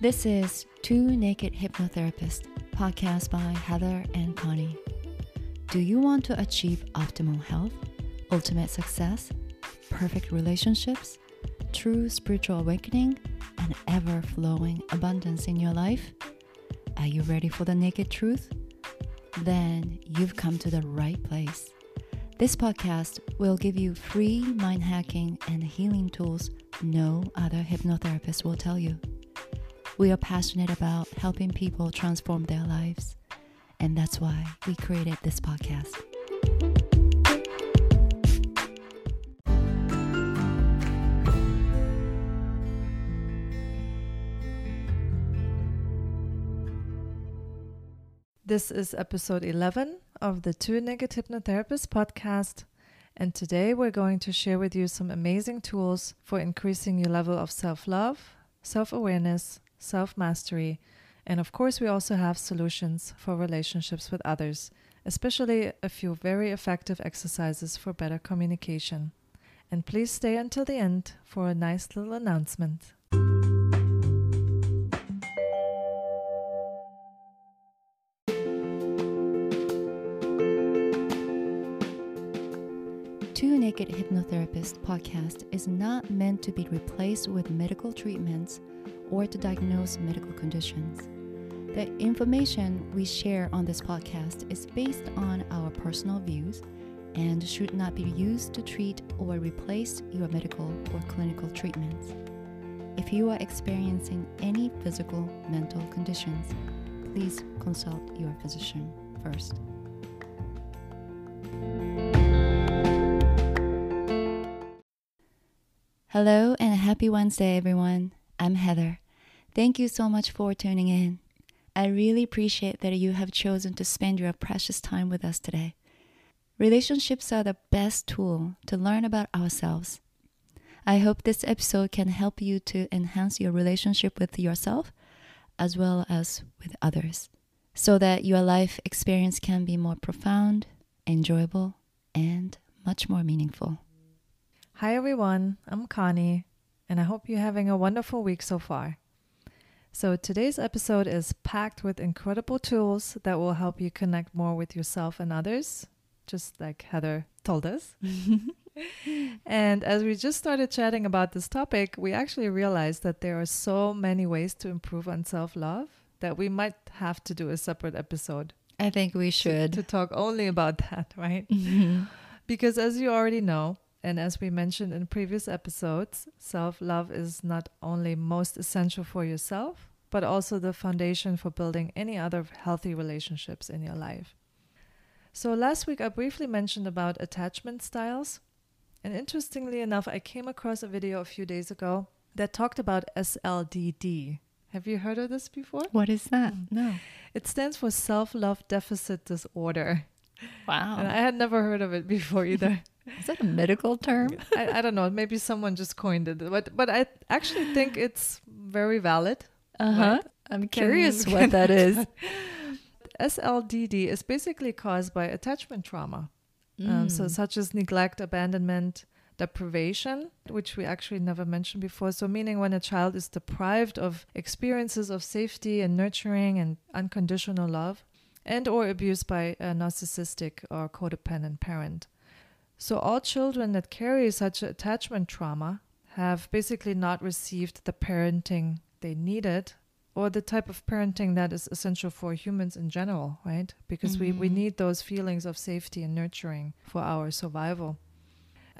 This is Two Naked Hypnotherapists, podcast by Heather and Conny. Do you want to achieve optimal health, ultimate success, perfect relationships, true spiritual awakening, and ever flowing abundance in your life? Are you ready for the naked truth? Then you've come to the right place. This podcast will give you free mind hacking and healing tools no other hypnotherapist will tell you. We are passionate about helping people transform their lives, and that's why we created this podcast. This is episode 11 of the Two Naked Hypnotherapists podcast. And today we're going to share with you some amazing tools for increasing your level of self love, self awareness, self mastery, and of course, we also have solutions for relationships with others, especially a few very effective exercises for better communication. And please stay until the end for a nice little announcement. Two Naked Hypnotherapist podcast is not meant to be replaced with medical treatments or to diagnose medical conditions. The information we share on this podcast is based on our personal views and should not be used to treat or replace your medical or clinical treatments. If you are experiencing any physical, mental conditions, please consult your physician first. Hello and a happy Wednesday, everyone. I'm Heather. Thank you so much for tuning in. I really appreciate that you have chosen to spend your precious time with us today. Relationships are the best tool to learn about ourselves. I hope this episode can help you to enhance your relationship with yourself as well as with others so that your life experience can be more profound, enjoyable, and much more meaningful. Hi, everyone. I'm Conny, and I hope you're having a wonderful week so far. So, today's episode is packed with incredible tools that will help you connect more with yourself and others, just like Heather told us. and as we just started chatting about this topic, we actually realized that there are so many ways to improve on self love that we might have to do a separate episode. I think we should. To, to talk only about that, right? Mhm. Because as you already know, and as we mentioned in previous episodes, self love is not only most essential for yourself, but also the foundation for building any other healthy relationships in your life. So last week I briefly mentioned about attachment styles. And interestingly enough, I came across a video a few days ago that talked about SLDD. Have you heard of this before? What is that? Mm. No. It stands for self love deficit disorder. Wow. And I had never heard of it before either. is that a medical term? I, I don't know. Maybe someone just coined it, but but I actually think it's very valid. Uh huh. Right. I'm curious what that is. SLDD is basically caused by attachment trauma, um, so Mm. such as neglect, abandonment, deprivation, which we actually never mentioned before. So meaning when a child is deprived of experiences of safety and nurturing and unconditional love, and or abused by a narcissistic or codependent parent. So all children that carry such attachment trauma have basically not received the parenting they needed or the type of parenting that is essential for humans in general, right? Because we, we Mhm. need those feelings of safety and nurturing for our survival.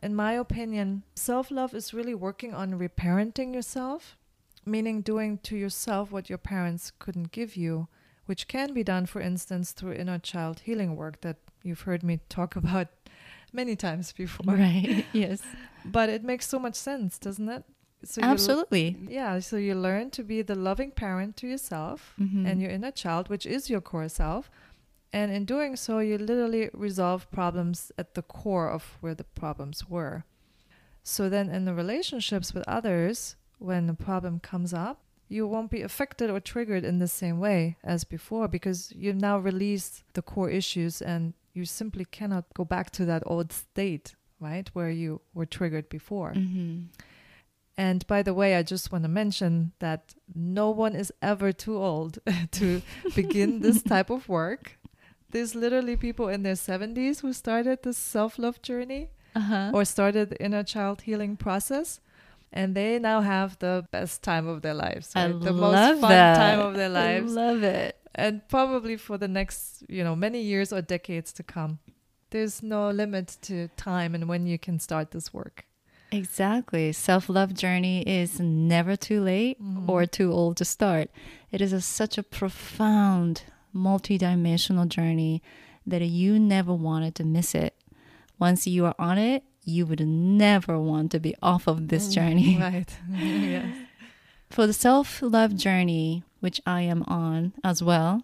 In my opinion, self love is really working on reparenting yourself, meaning doing to yourself what your parents couldn't give you, which can be done, for instance, through inner child healing work that you've heard me talk about many times before. Right. yes. But it makes so much sense, doesn't it? So you Absolutely. yeah, so you learn to be the loving parent to yourself Mhm. and your inner child, which is your core self. And in doing so, you literally resolve problems at the core of where the problems were. So then in the relationships with others, when a problem comes up, you won't be affected or triggered in the same way as before because you've now released the core issues and you simply cannot go back to that old state, right, where you were triggered before. Mhm. And by the way, I just want to mention that no one is ever too old to begin this type of work. There's literally people in their 70s who started this self love journey Uh-huh. or started the inner child healing process. And they now have the best time of their lives, I right? the love most fun that. time of their I lives. love it. And probably for the next, you know, many years or decades to come. There's no limit to time and when you can start this work. Exactly. Self love journey is never too late mm-hmm. or too old to start. It is a, such a profound, multidimensional journey that you never wanted to miss it. Once you are on it, you would never want to be off of this mm, journey. Right. yes. For the self love journey, which I am on as well,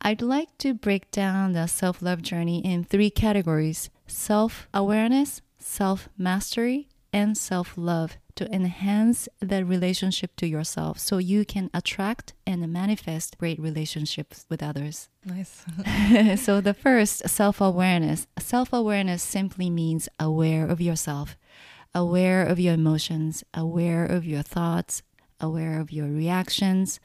I'd like to break down the self love journey in three categories self awareness, self mastery, and self love to enhance the relationship to yourself so you can attract and manifest great relationships with others. Nice. so, the first, self awareness. Self awareness simply means aware of yourself, aware of your emotions, aware of your thoughts, aware of your reactions,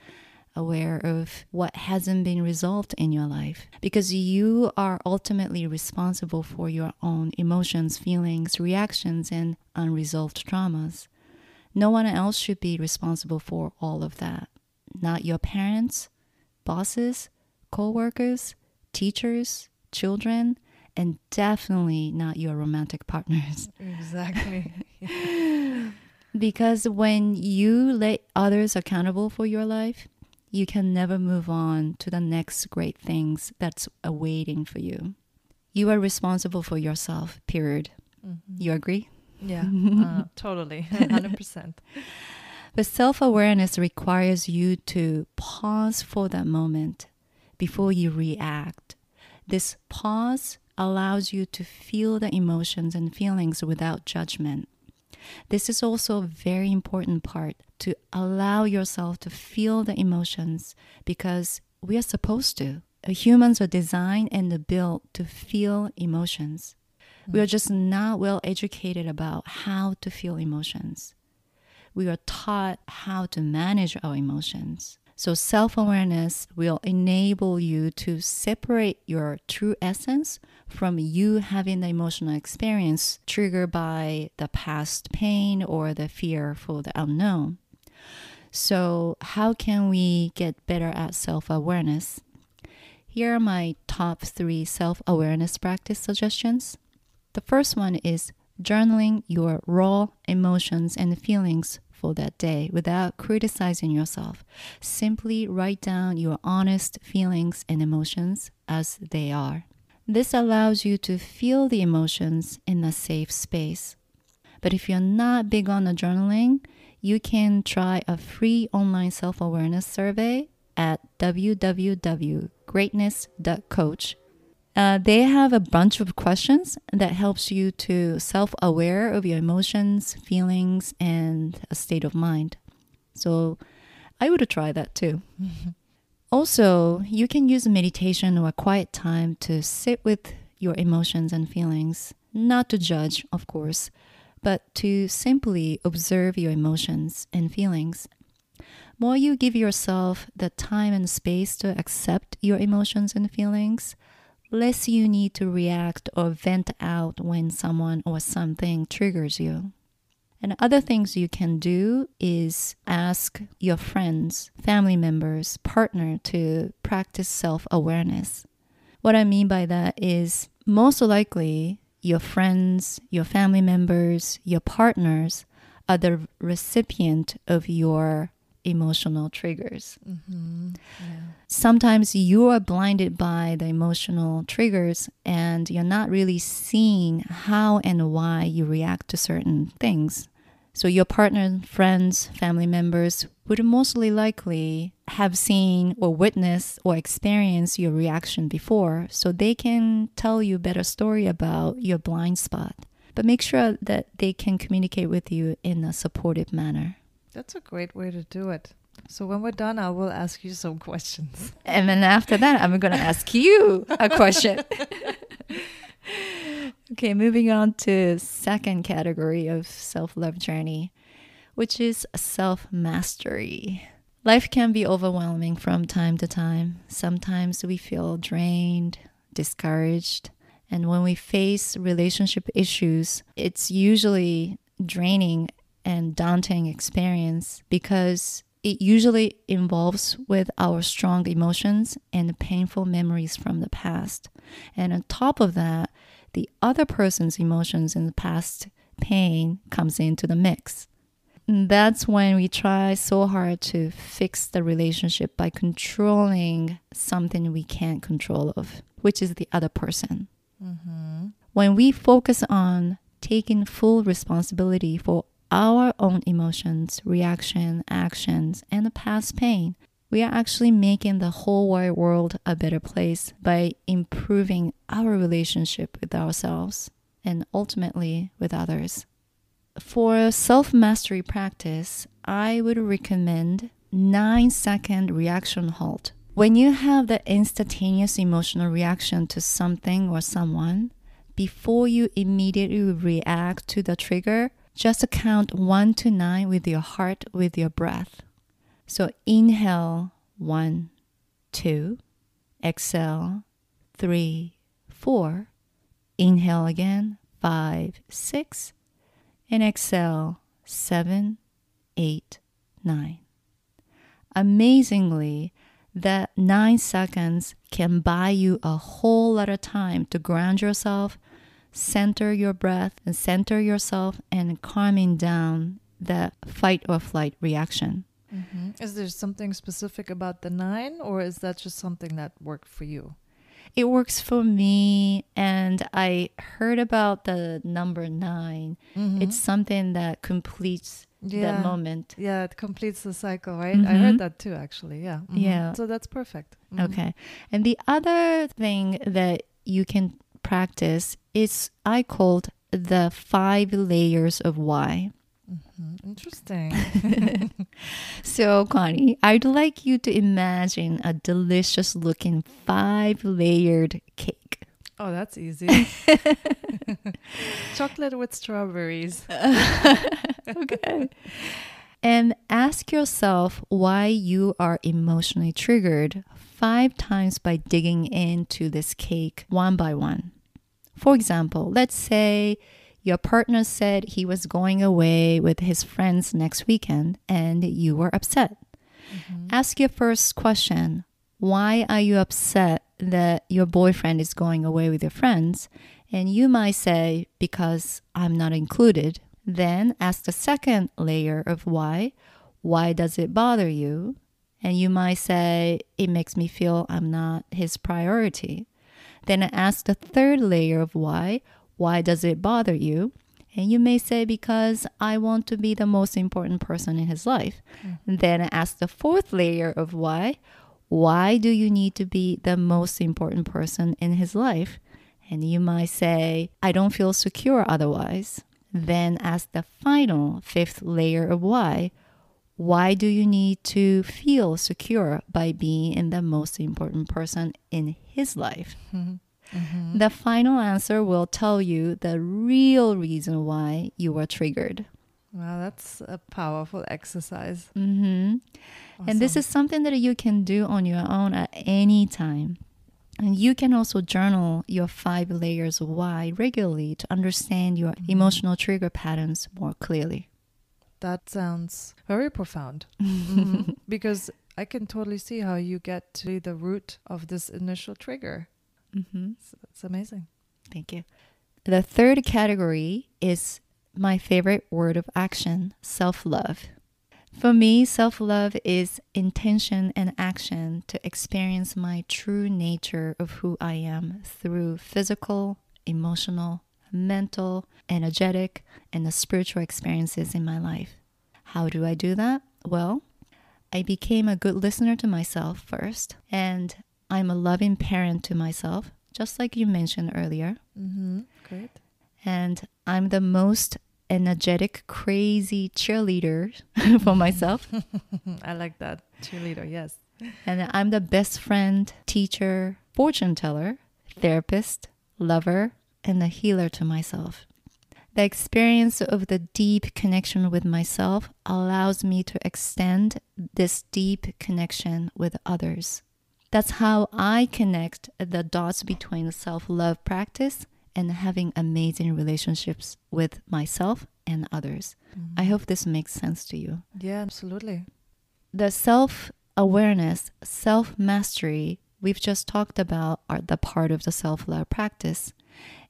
aware of what hasn't been resolved in your life. Because you are ultimately responsible for your own emotions, feelings, reactions, and unresolved traumas. No one else should be responsible for all of that. Not your parents, bosses, co-workers, teachers, children, and definitely not your romantic partners. exactly. Because when you let others accountable for your life, you can never move on to the next great things that's awaiting for you. You are responsible for yourself, period. You agree? Yeah, uh, totally. 100%. But self awareness requires you to pause for that moment before you react. This pause allows you to feel the emotions and feelings without judgment. This is also a very important part to allow yourself to feel the emotions because we are supposed to. Uh, humans are designed and built to feel emotions. We are just not well educated about how to feel emotions we are taught how to manage our emotions. So, self awareness will enable you to separate your true essence from you having the emotional experience triggered by the past pain or the fear for the unknown. So, how can we get better at self awareness? Here are my top three self awareness practice suggestions. The first one is journaling your raw emotions and feelings for that day without criticizing yourself. Simply write down your honest feelings and emotions as they are. This allows you to feel the emotions in a safe space. But if you're not big on journaling, you can try a free online self awareness survey at www.greatness.coach. Uh, they have a bunch of questions that helps you to self-aware of your emotions, feelings, and a state of mind. So I would try that too. also, you can use meditation or a quiet time to sit with your emotions and feelings, not to judge, of course, but to simply observe your emotions and feelings. More you give yourself the time and space to accept your emotions and feelings, less you need to react or vent out when someone or something triggers you. And other things you can do is ask your friends, family members, partner to practice self awareness. What I mean by that is most likely your friends, your family members, your partners are the recipient of your emotional triggers. Mm-hmm. Yeah. Sometimes you are blinded by the emotional triggers and you're not really seeing how and why you react to certain things. So, your partner, friends, family members would mostly likely have seen or witnessed or experienced your reaction before, so they can tell you a better story about your blind spot. But make sure that they can communicate with you in a supportive manner. That's a great way to do it. So when we're done, I will ask you some questions. And then after that, I'm going to ask you a question. okay, moving on to second category of self-love journey. which is self mastery. Life can be overwhelming from time to time. Sometimes we feel drained, discouraged, and when we face relationship issues, it's usually draining and daunting experience because it usually involves with our strong emotions and painful memories from the past. And on top of that, the other person's emotions and the past pain comes into the mix. And that's when we try so hard to fix the relationship by controlling something we can't control of, which is the other person. Mm-hmm. When we focus on taking full responsibility for our own emotions, reaction, actions, and past pain, we are actually making the whole wide world a better place by improving our relationship with ourselves and ultimately with others. For self mastery practice, I would recommend 9 second reaction halt. When you have the instantaneous emotional reaction to something or someone, before you immediately react to the trigger, just count 1 to 9 with your heart, with your breath. So inhale 1, 2, exhale 3, 4, inhale again 5, 6, and exhale seven, eight, nine. Amazingly, that nine seconds can buy you a whole lot of time to ground yourself, center your breath, and center yourself, and calming down the fight or flight reaction. Mm-hmm. Is there something specific about the nine, or is that just something that worked for you? it works for me. And I heard about the number 9 mm-hmm. It's something that completes yeah. the moment. Yeah, it completes the cycle, right? Mm-hmm. I heard that too, actually. Yeah. Mm-hmm. Yeah. So that's perfect. Mm-hmm. Okay. And the other thing that you can practice is I called the five layers of why. Mm-hmm. Interesting. so, Conny, I'd like you to imagine a delicious looking five layered cake. Oh, that's easy. Chocolate with strawberries. okay. And ask yourself why you are emotionally triggered five times by digging into this cake one by one. For example, let's say your partner said he was going away with his friends next weekend and you were upset. Mm-hmm. Ask your first question Why are you upset that your boyfriend is going away with your friends? And you might say, Because I'm not included. Then ask the second layer of why. Why does it bother you? And you might say, It makes me feel I'm not his priority. Then I ask the third layer of why. Why does it bother you? And you may say, because I want to be the most important person in his life. Mm. Then ask the fourth layer of why. Why do you need to be the most important person in his life? And you might say, I don't feel secure otherwise. Then ask the final fifth layer of why. Why do you need to feel secure by being in the most important person in his life? Mm-hmm. Mm-hmm. The final answer will tell you the real reason why you were triggered. Wow, that's a powerful exercise. Mm-hmm. Awesome. And this is something that you can do on your own at any time. And you can also journal your five layers of why regularly to understand your mm-hmm. emotional trigger patterns more clearly. That sounds very profound. mm-hmm. Because I can totally see how you get to the root of this initial trigger. Mm-hmm. So it's amazing. Thank you. The third category is my favorite word of action self love. For me, self love is intention and action to experience my true nature of who I am through physical, emotional, mental, energetic, and the spiritual experiences in my life. How do I do that? Well, I became a good listener to myself first, and I'm a loving parent to myself, just like you mentioned earlier. Mm-hmm. Great. And I'm the most energetic, crazy cheerleader for myself. I like that. Cheerleader, yes. And I'm the best friend, teacher, fortune teller, therapist, lover, and a healer to myself. The experience of the deep connection with myself allows me to extend this deep connection with others. That's how I connect the dots between self love practice and having amazing relationships with myself and others. I mm-hmm. hope this makes sense to you. Yeah, absolutely. The self awareness, self mastery we've just talked about are the part of the self love practice.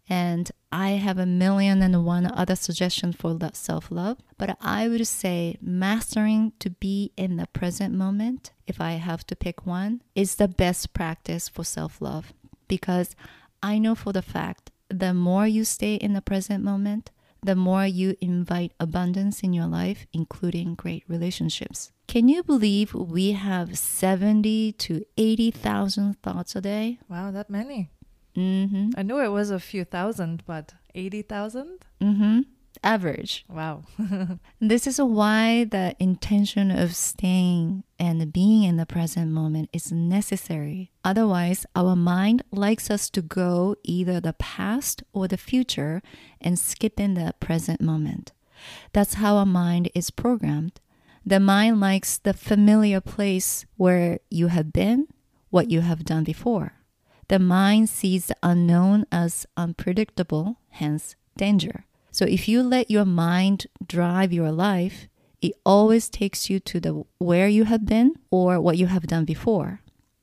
And I have a million and one other suggestions for self love. But I would say mastering to be in the present moment, if I have to pick one, is the best practice for self love. Because I know for the fact the more you stay in the present moment, the more you invite abundance in your life, including great relationships. Can you believe we have 70 to 80,000 thoughts a day? Wow, that many. Mm-hmm. I knew it was a few thousand, but 80,000? Mm-hmm. Average. Wow. This is why the intention of staying and being in the present moment is necessary. Otherwise, our mind likes us to go either the past or the future and skip in the present moment. That's how our mind is programmed. The mind likes the familiar place where you have been, what you have done before. The mind sees the unknown as unpredictable, hence danger. So if you let your mind drive your life, it always takes you to the where you have been or what you have done before.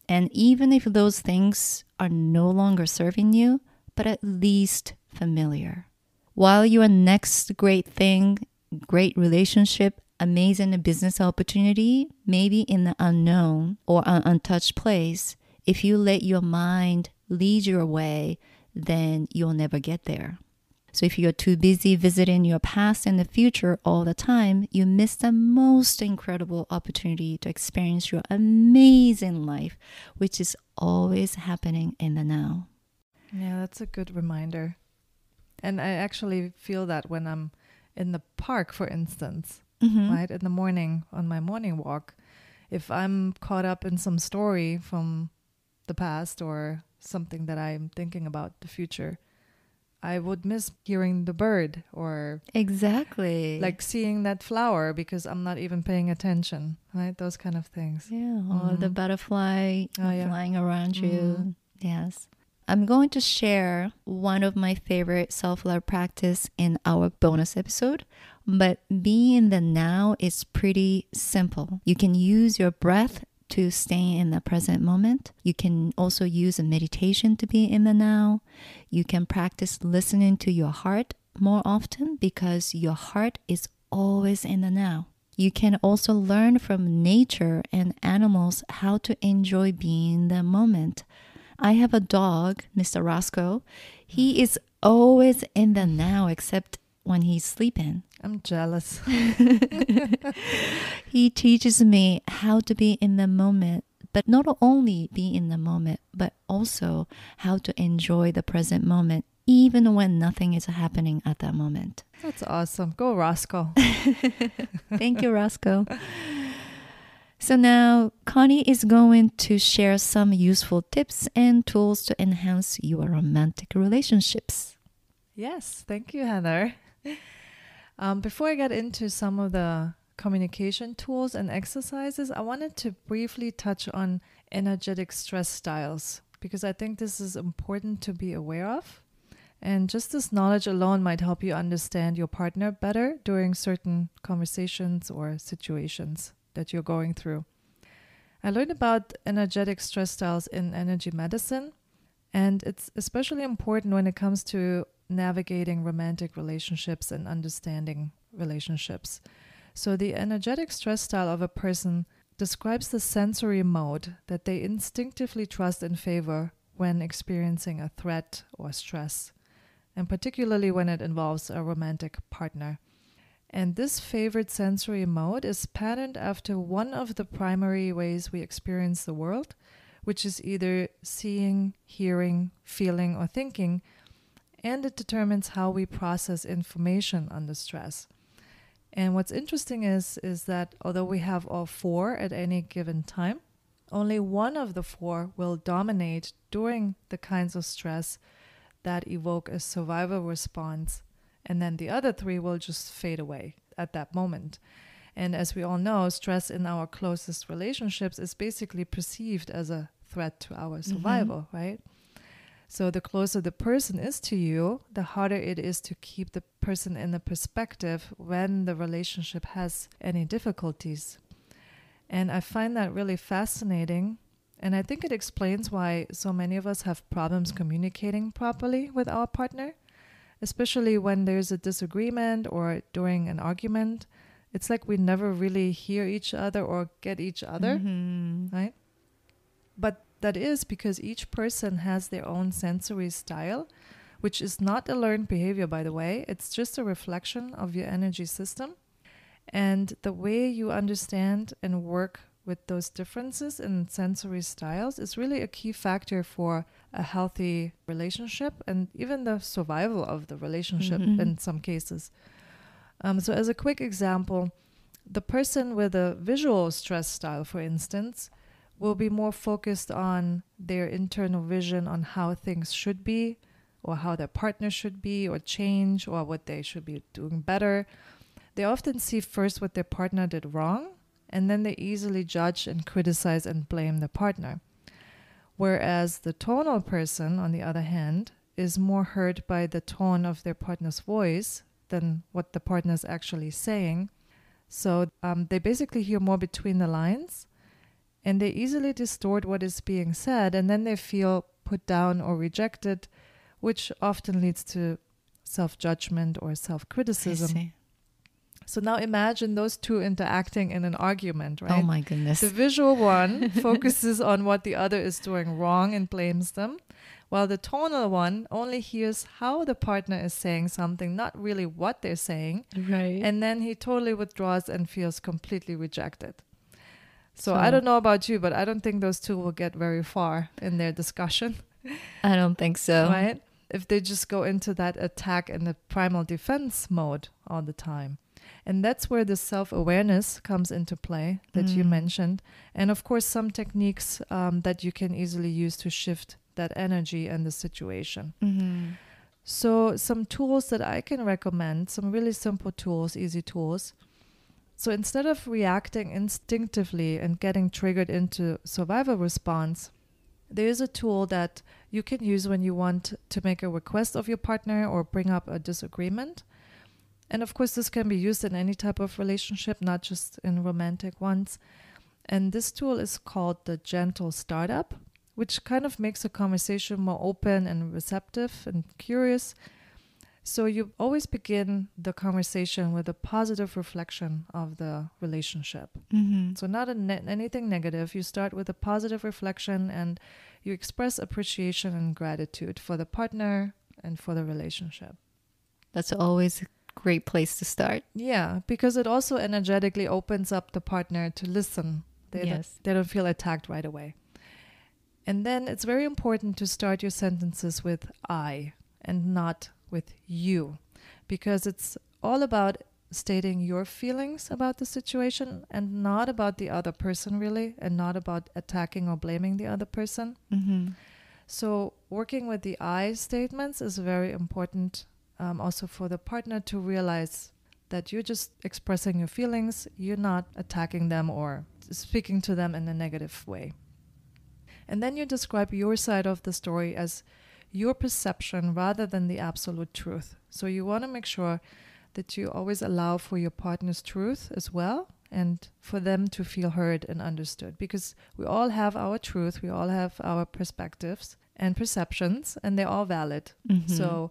And even if those things are no longer serving you, but at least familiar. While your next great thing, great relationship, amazing business opportunity may be in the unknown or an untouched place, if you let your mind lead your way, then you'll never get there. So if you're too busy visiting your past and the future all the time, you miss the most incredible opportunity to experience your amazing life, which is always happening in the now. Yeah, that's a good reminder. And I actually feel that when I'm in the park, for instance, Mhm. right, in the morning on my morning walk, if I'm caught up in some story from the past or something that I'm thinking about the future, I would miss hearing the bird or Exactly. like seeing that flower because I'm not even paying attention, right? Those kind of things. Yeah, or the Mhm. butterfly Oh, yeah. flying around you. Mhm. Yes. I'm going to share one of my favorite self love practice in our bonus episode, but being in the now is pretty simple. You can use your breath to stay in the present moment. You can also use a meditation to be in the now. You can practice listening to your heart more often because your heart is always in the now. You can also learn from nature and animals how to enjoy being in the moment. I have a dog, Mr. Roscoe. He is always in the now except when he's sleeping. I'm jealous. He teaches me how to be in the moment, but not only be in the moment, but also how to enjoy the present moment, even when nothing is happening at that moment. That's awesome. Go, Roscoe. Thank you, Roscoe. So now Conny is going to share some useful tips and tools to enhance your romantic relationships. Yes, thank you, Heather. Um, before I get into some of the communication tools and exercises, I wanted to briefly touch on energetic stress styles because I think this is important to be aware of. And just this knowledge alone might help you understand your partner better during certain conversations or situations that you're going through. I learned about energetic stress styles in energy medicine, and it's especially important when it comes to navigating romantic relationships and understanding relationships. So, the energetic stress style of a person describes the sensory mode that they instinctively trust and favor when experiencing a threat or stress, and particularly when it involves a romantic partner. And this favored sensory mode is patterned after one of the primary ways we experience the world, which is either seeing, hearing, feeling, or thinking, and it determines how we process information under stress. And what's interesting is is that although we have all four at any given time, only one of the four will dominate during the kinds of stress that evoke a survival response And then the other three will just fade away at that moment. And as we all know, stress in our closest relationships is basically perceived as a threat to our mm-hmm. survival, right? So the closer the person is to you, the harder it is to keep the person in the perspective when the relationship has any difficulties. And I find that really fascinating. And I think it explains why so many of us have problems communicating properly with our partner, especially when there's a disagreement or during an argument. It's like we never really hear each other or get each other, Mhm. right? But that is because each person has their own sensory style, which is not a learned behavior, by the way. It's just a reflection of your energy system. And the way you understand and work with those differences in sensory styles is really a key factor for a healthy relationship and even the survival of the relationship Mhm. in some cases. Um, so, as a quick example, the person with a visual stress style, for instance, will be more focused on their internal vision on how things should be, or how their partner should be, or change, or what they should be doing better. They often see first what their partner did wrong, and then they easily judge and criticize and blame the partner. Whereas the tonal person, on the other hand, is more hurt by the tone of their partner's voice than what the partner is actually saying. So um, they basically hear more between the lines and they easily distort what is being said and then they feel put down or rejected, which often leads to self judgment or self criticism. So now imagine those two interacting in an argument, oh right? Oh my goodness. The visual one focuses on what the other is doing wrong and blames them, while the tonal one only hears how the partner is saying something, not really what they're saying, right. and then he totally withdraws and feels completely rejected. So, So- I don't know about you, but I don't think those two will get very far in their discussion, I don't think so. right? If they just go into that attack and the primal defense mode all the time. And that's where the self awareness comes into play that you Mm. mentioned. And of course, some techniques um, that you can easily use to shift that energy and the situation. Mhm. So, some tools that I can recommend, some really simple tools, easy tools. So, instead of reacting instinctively and getting triggered into survival response, there is a tool that you can use when you want to make a request of your partner or bring up a disagreement. And of course, this can be used in any type of relationship, not just in romantic ones. And this tool is called the gentle startup, which kind of makes a conversation more open and receptive and curious. So you always begin the conversation with a positive reflection of the relationship. Mhm. So not a ne- anything negative. You start with a positive reflection and you express appreciation and gratitude for the partner and for the relationship. That's always a great place to start. Yeah, because it also energetically opens up the partner to listen. They, Yes. don't, they don't feel attacked right away. And then it's very important to start your sentences with I and not with you, because it's all about stating your feelings about the situation and not about the other person, really, and not about attacking or blaming the other person. Mhm. So, working with the I statements is very important um, also for the partner to realize that you're just expressing your feelings, you're not attacking them or speaking to them in a negative way. And then you describe your side of the story as your perception rather than the absolute truth. So, you want to make sure that you always allow for your partner's truth as well and for them to feel heard and understood because we all have our truth, we all have our perspectives and perceptions, and they're all valid. Mhm. So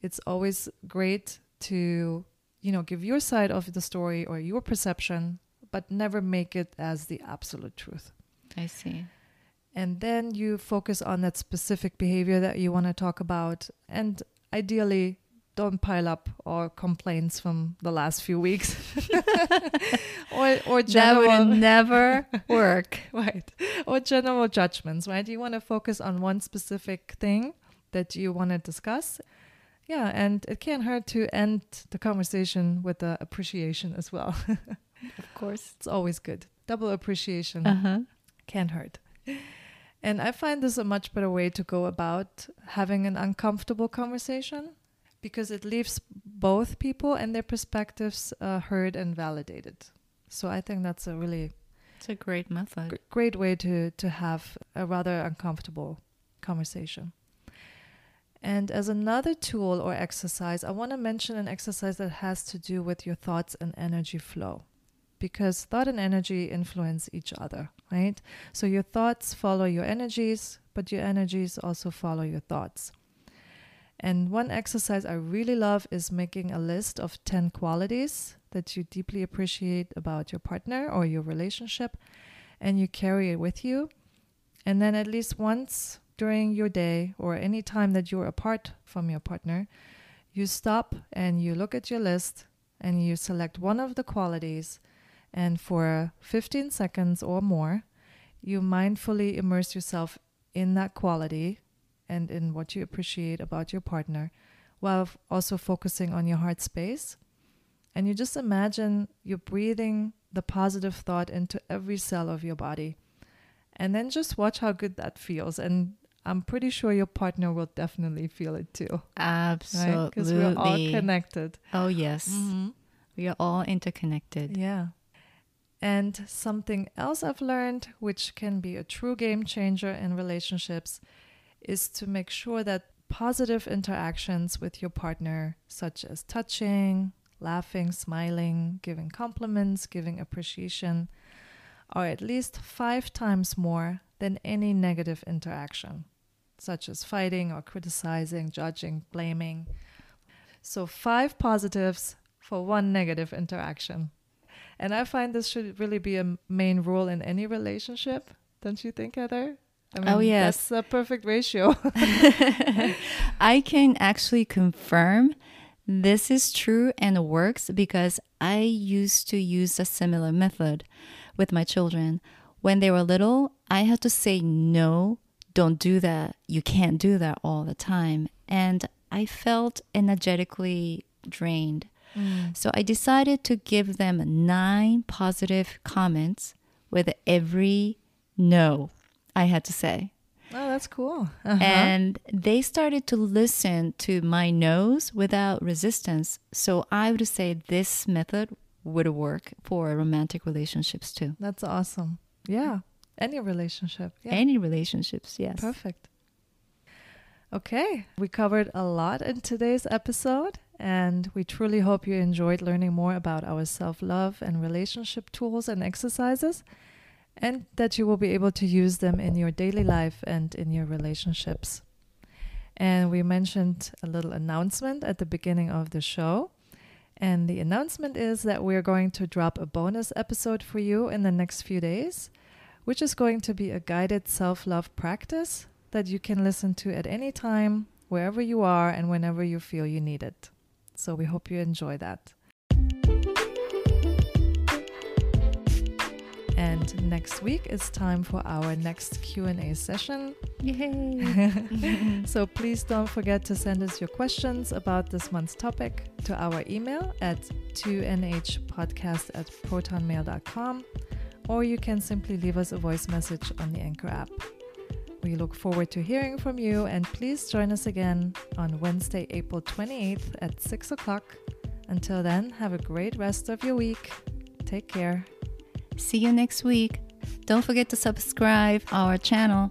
it's always great to, you know, give your side of the story or your perception, but never make it as the absolute truth. I see. And then you focus on that specific behavior that you want to talk about. And ideally, don't pile up all complaints from the last few weeks or, or general That would never work. right or general judgments right you want to focus on one specific thing that you want to discuss yeah and it can't hurt to end the conversation with the appreciation as well Of course. it's always good double appreciation Uh huh. can't hurt and i find this a much better way to go about having an uncomfortable conversation because it leaves both people and their perspectives uh, heard and validated. So I think that's a really It's a great method. g- great way to to have a rather uncomfortable conversation. And as another tool or exercise, I want to mention an exercise that has to do with your thoughts and energy flow. Because thought and energy influence each other, right? So your thoughts follow your energies, but your energies also follow your thoughts. And one exercise I really love is making a list of 10 qualities that you deeply appreciate about your partner or your relationship, and you carry it with you. And then at least once during your day or any time that you're apart from your partner, you stop and you look at your list and you select one of the qualities. And for 15 seconds or more, you mindfully immerse yourself in that quality and in what you appreciate about your partner while f- also focusing on your heart space. And you just imagine you're breathing the positive thought into every cell of your body. And then just watch how good that feels. And I'm pretty sure your partner will definitely feel it too. Absolutely. Because we're all connected. Oh, yes. Mm-hmm. We are all interconnected. Yeah. And something else I've learned, which can be a true game changer in relationships, is to make sure that positive interactions with your partner, such as touching, laughing, smiling, giving compliments, giving appreciation, are at least five times more than any negative interaction, such as fighting or criticizing, judging, blaming. So, five positives for one negative interaction. And I find this should really be a main rule in any relationship. Don't you think, Heather? I Oh, yes. That's a perfect ratio. I can actually confirm this is true and works because I used to use a similar method with my children. When they were little, I had to say, no, don't do that. You can't do that all the time. And I felt energetically drained. So I decided to give them nine positive comments with every no I had to say. Oh, that's cool. Uh-huh. And they started to listen to my no's without resistance. So I would say this method would work for romantic relationships too. That's awesome. Yeah. Any relationship. Yeah. Any relationships, yes. Perfect. Okay, we covered a lot in today's episode, and we truly hope you enjoyed learning more about our self love and relationship tools and exercises, and that you will be able to use them in your daily life and in your relationships. And we mentioned a little announcement at the beginning of the show. And the announcement is that we're going to drop a bonus episode for you in the next few days, which is going to be a guided self love practice that you can listen to at any time, wherever you are, and whenever you feel you need it. So we hope you enjoy that. And next week it's time for our next Q&A session. Yay. So please don't forget to send us your questions about this month's topic to our email at 2nhpodcast at protonmail.com or you can simply leave us a voice message on the Anchor app. We look forward to hearing from you and please join us again on Wednesday, April 28th at 6 o'clock. Until then, have a great rest of your week. Take care. See you next week. Don't forget to subscribe our channel.